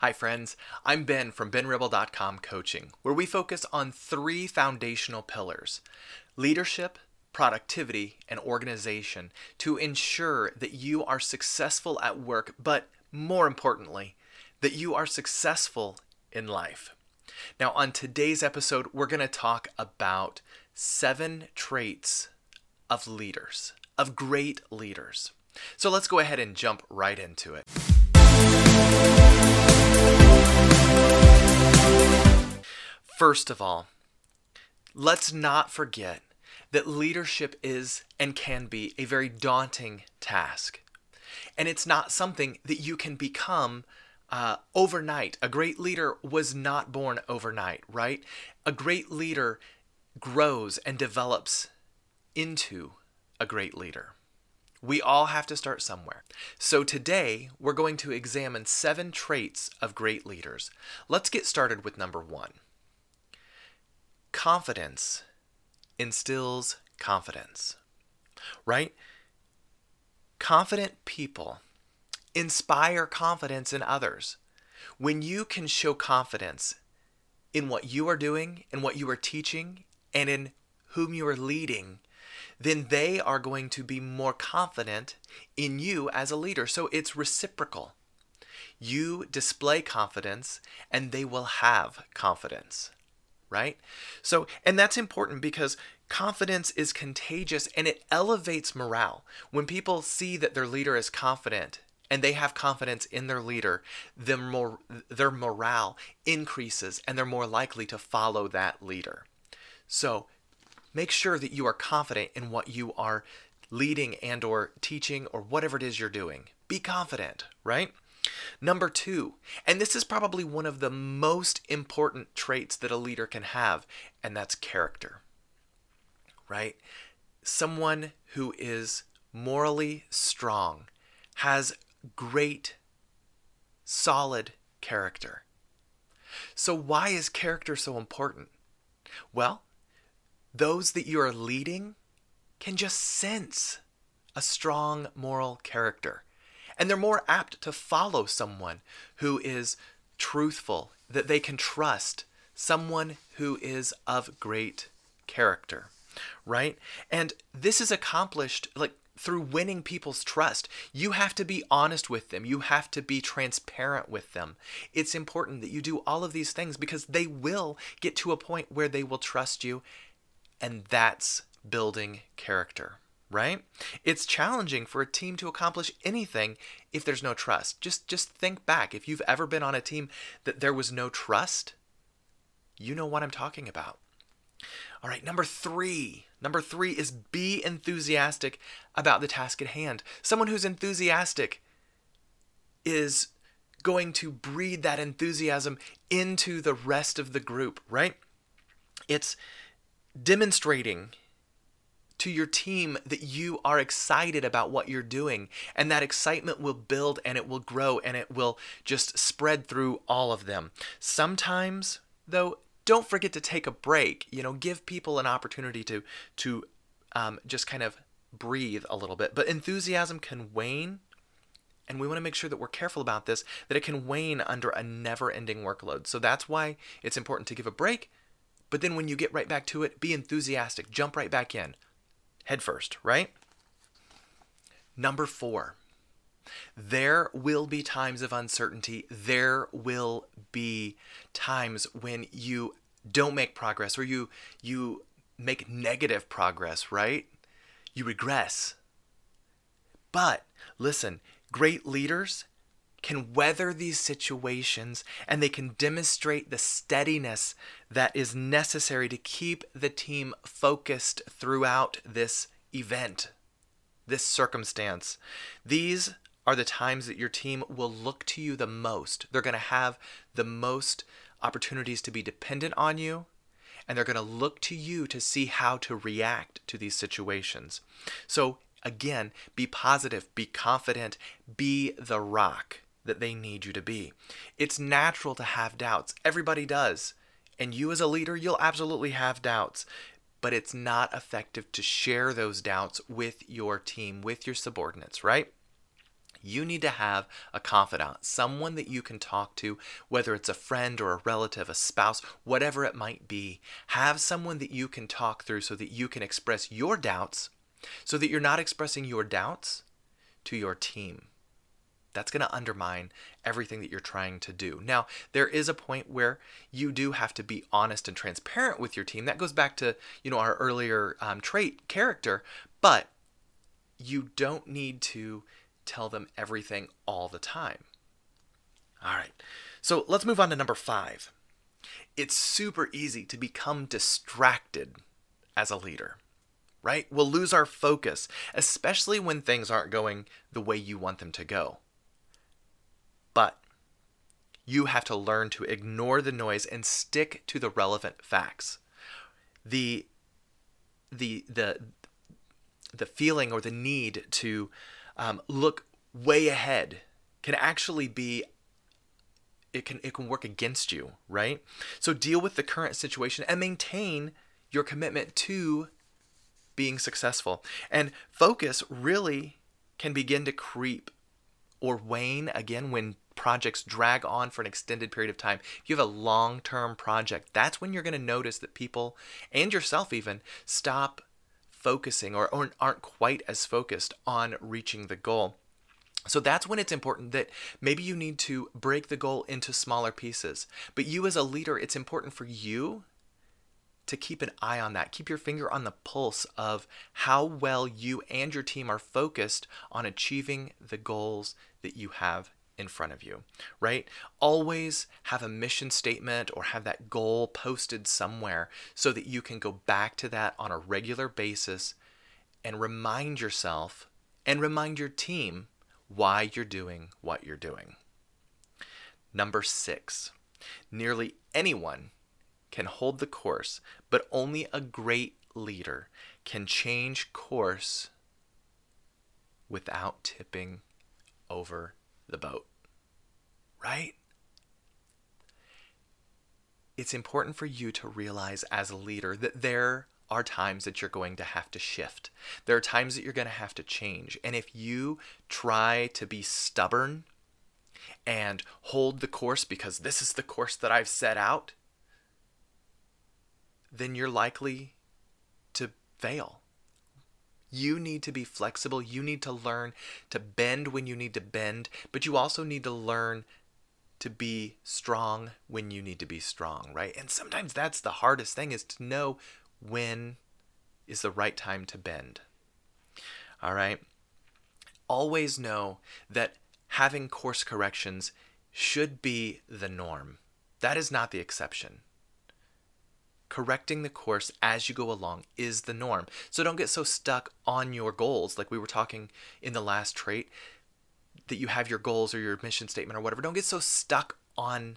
Hi, friends. I'm Ben from BenRibble.com Coaching, where we focus on three foundational pillars leadership, productivity, and organization to ensure that you are successful at work, but more importantly, that you are successful in life. Now, on today's episode, we're going to talk about seven traits of leaders, of great leaders. So let's go ahead and jump right into it. First of all, let's not forget that leadership is and can be a very daunting task. And it's not something that you can become uh, overnight. A great leader was not born overnight, right? A great leader grows and develops into a great leader. We all have to start somewhere. So today, we're going to examine seven traits of great leaders. Let's get started with number one. Confidence instills confidence, right? Confident people inspire confidence in others. When you can show confidence in what you are doing, in what you are teaching, and in whom you are leading, then they are going to be more confident in you as a leader. So it's reciprocal. You display confidence, and they will have confidence, right? So, and that's important because confidence is contagious and it elevates morale. When people see that their leader is confident and they have confidence in their leader, their, more, their morale increases and they're more likely to follow that leader. So make sure that you are confident in what you are leading and or teaching or whatever it is you're doing be confident right number two and this is probably one of the most important traits that a leader can have and that's character right? Someone who is morally strong has great solid character. So why is character so important? Well those that you are leading can just sense a strong moral character. And they're more apt to follow someone who is truthful, that they can trust, someone who is of great character, right? And this is accomplished like through winning people's trust. You have to be honest with them. You have to be transparent with them. It's important that you do all of these things because they will get to a point where they will trust you and that's building character, right? It's challenging for a team to accomplish anything if there's no trust. Just just think back. If you've ever been on a team that there was no trust, you know what I'm talking about. All right, number 3. Number 3 is be enthusiastic about the task at hand. Someone who's enthusiastic is going to breed that enthusiasm into the rest of the group, right? It's demonstrating to your team that you are excited about what you're doing. And that excitement will build and it will grow and it will just spread through all of them. Sometimes, though, don't forget to take a break. You know, give people an opportunity to to um, just kind of breathe a little bit. But enthusiasm can wane. And we want to make sure that we're careful about this, that it can wane under a never ending workload. So that's why it's important to give a break, but then when you get right back to it, be enthusiastic, jump right back in, head first, right? Number four, there will be times of uncertainty. There will be times when you don't make progress or you you make negative progress, right? You regress. But listen, great leaders can weather these situations and they can demonstrate the steadiness that is necessary to keep the team focused throughout this event, this circumstance. These are the times that your team will look to you the most. They're going to have the most opportunities to be dependent on you, and they're going to look to you to see how to react to these situations. So, again, be positive, be confident, be the rock that they need you to be. It's natural to have doubts. Everybody does. And you, as a leader, you'll absolutely have doubts. But it's not effective to share those doubts with your team, with your subordinates, right? You need to have a confidant, someone that you can talk to, whether it's a friend or a relative, a spouse, whatever it might be. Have someone that you can talk through so that you can express your doubts, so that you're not expressing your doubts to your team. That's going to undermine everything that you're trying to do. Now, there is a point where you do have to be honest and transparent with your team. That goes back to, you know, our earlier um, trait, character, but you don't need to tell them everything all the time. All right, so let's move on to number five. It's super easy to become distracted as a leader, right? We'll lose our focus, especially when things aren't going the way you want them to go. But you have to learn to ignore the noise and stick to the relevant facts. The the the the feeling or the need to um, look way ahead can actually be it can it can work against you right so deal with the current situation and maintain your commitment to being successful and focus really can begin to creep or wane again when projects drag on for an extended period of time if you have a long-term project that's when you're going to notice that people and yourself even stop focusing or aren't quite as focused on reaching the goal. So that's when it's important that maybe you need to break the goal into smaller pieces. But you, as a leader, it's important for you to keep an eye on that. Keep your finger on the pulse of how well you and your team are focused on achieving the goals that you have in front of you, right? Always have a mission statement or have that goal posted somewhere so that you can go back to that on a regular basis and remind yourself and remind your team why you're doing what you're doing. Number six, nearly anyone can hold the course, but only a great leader can change course without tipping over the boat right? It's important for you to realize as a leader that there are times that you're going to have to shift. There are times that you're going to have to change. And if you try to be stubborn and hold the course because this is the course that I've set out, then you're likely to fail. You need to be flexible. You need to learn to bend when you need to bend, but you also need to learn to be strong when you need to be strong, right? And sometimes that's the hardest thing is to know when is the right time to bend. All right? Always know that having course corrections should be the norm. That is not the exception. Correcting the course as you go along is the norm. So don't get so stuck on your goals, like we were talking in the last trait, that you have your goals or your mission statement or whatever. Don't get so stuck on,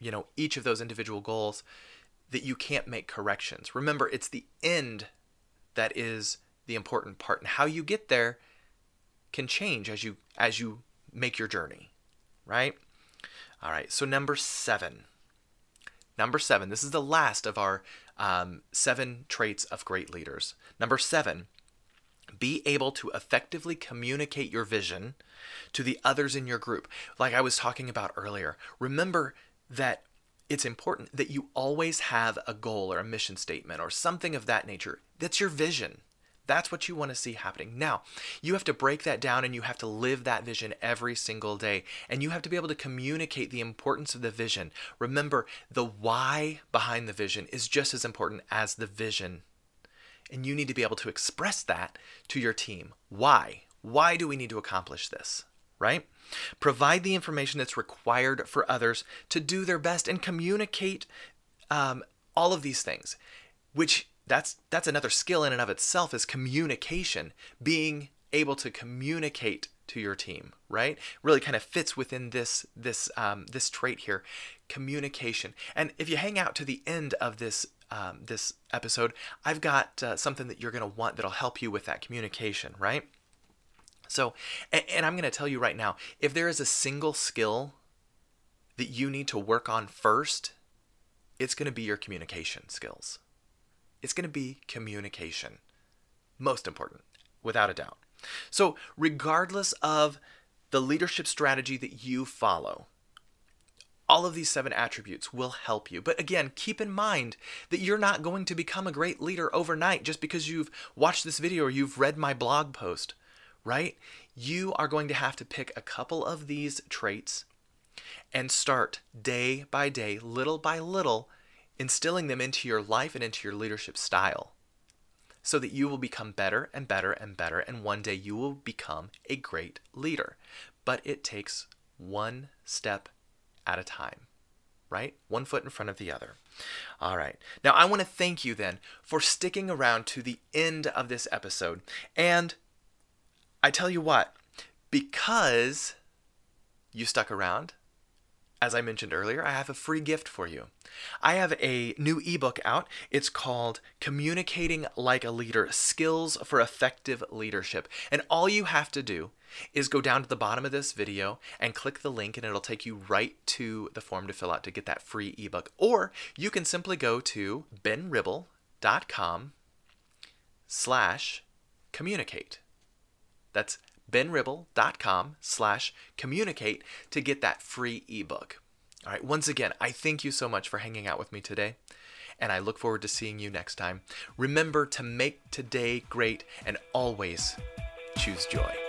you know, each of those individual goals that you can't make corrections. Remember, it's the end that is the important part, and how you get there can change as you as you make your journey, right? All right. So number seven. Number seven. This is the last of our um, seven traits of great leaders. Number seven be able to effectively communicate your vision to the others in your group. Like I was talking about earlier, remember that it's important that you always have a goal or a mission statement or something of that nature. That's your vision. That's what you want to see happening. Now, you have to break that down and you have to live that vision every single day. And you have to be able to communicate the importance of the vision. Remember, the why behind the vision is just as important as the vision and you need to be able to express that to your team. Why? Why do we need to accomplish this? Right? Provide the information that's required for others to do their best and communicate um, all of these things, which that's that's another skill in and of itself is communication, being able to communicate to your team, right? Really kind of fits within this this um, this trait here, communication. And if you hang out to the end of this um, this episode, I've got uh, something that you're going to want that'll help you with that communication, right? So, and, and I'm going to tell you right now if there is a single skill that you need to work on first, it's going to be your communication skills. It's going to be communication. Most important, without a doubt. So, regardless of the leadership strategy that you follow. All of these seven attributes will help you. But again, keep in mind that you're not going to become a great leader overnight just because you've watched this video or you've read my blog post, right? You are going to have to pick a couple of these traits and start day by day, little by little, instilling them into your life and into your leadership style so that you will become better and better and better, and one day you will become a great leader. But it takes one step at a time, right? One foot in front of the other. All right. Now, I want to thank you then for sticking around to the end of this episode. And I tell you what, because you stuck around, as I mentioned earlier, I have a free gift for you. I have a new ebook out. It's called Communicating Like a Leader Skills for Effective Leadership. And all you have to do is go down to the bottom of this video and click the link, and it'll take you right to the form to fill out to get that free ebook. Or you can simply go to benribble.com slash communicate. That's benribble.com slash communicate to get that free ebook. All right, once again, I thank you so much for hanging out with me today, and I look forward to seeing you next time. Remember to make today great and always choose joy.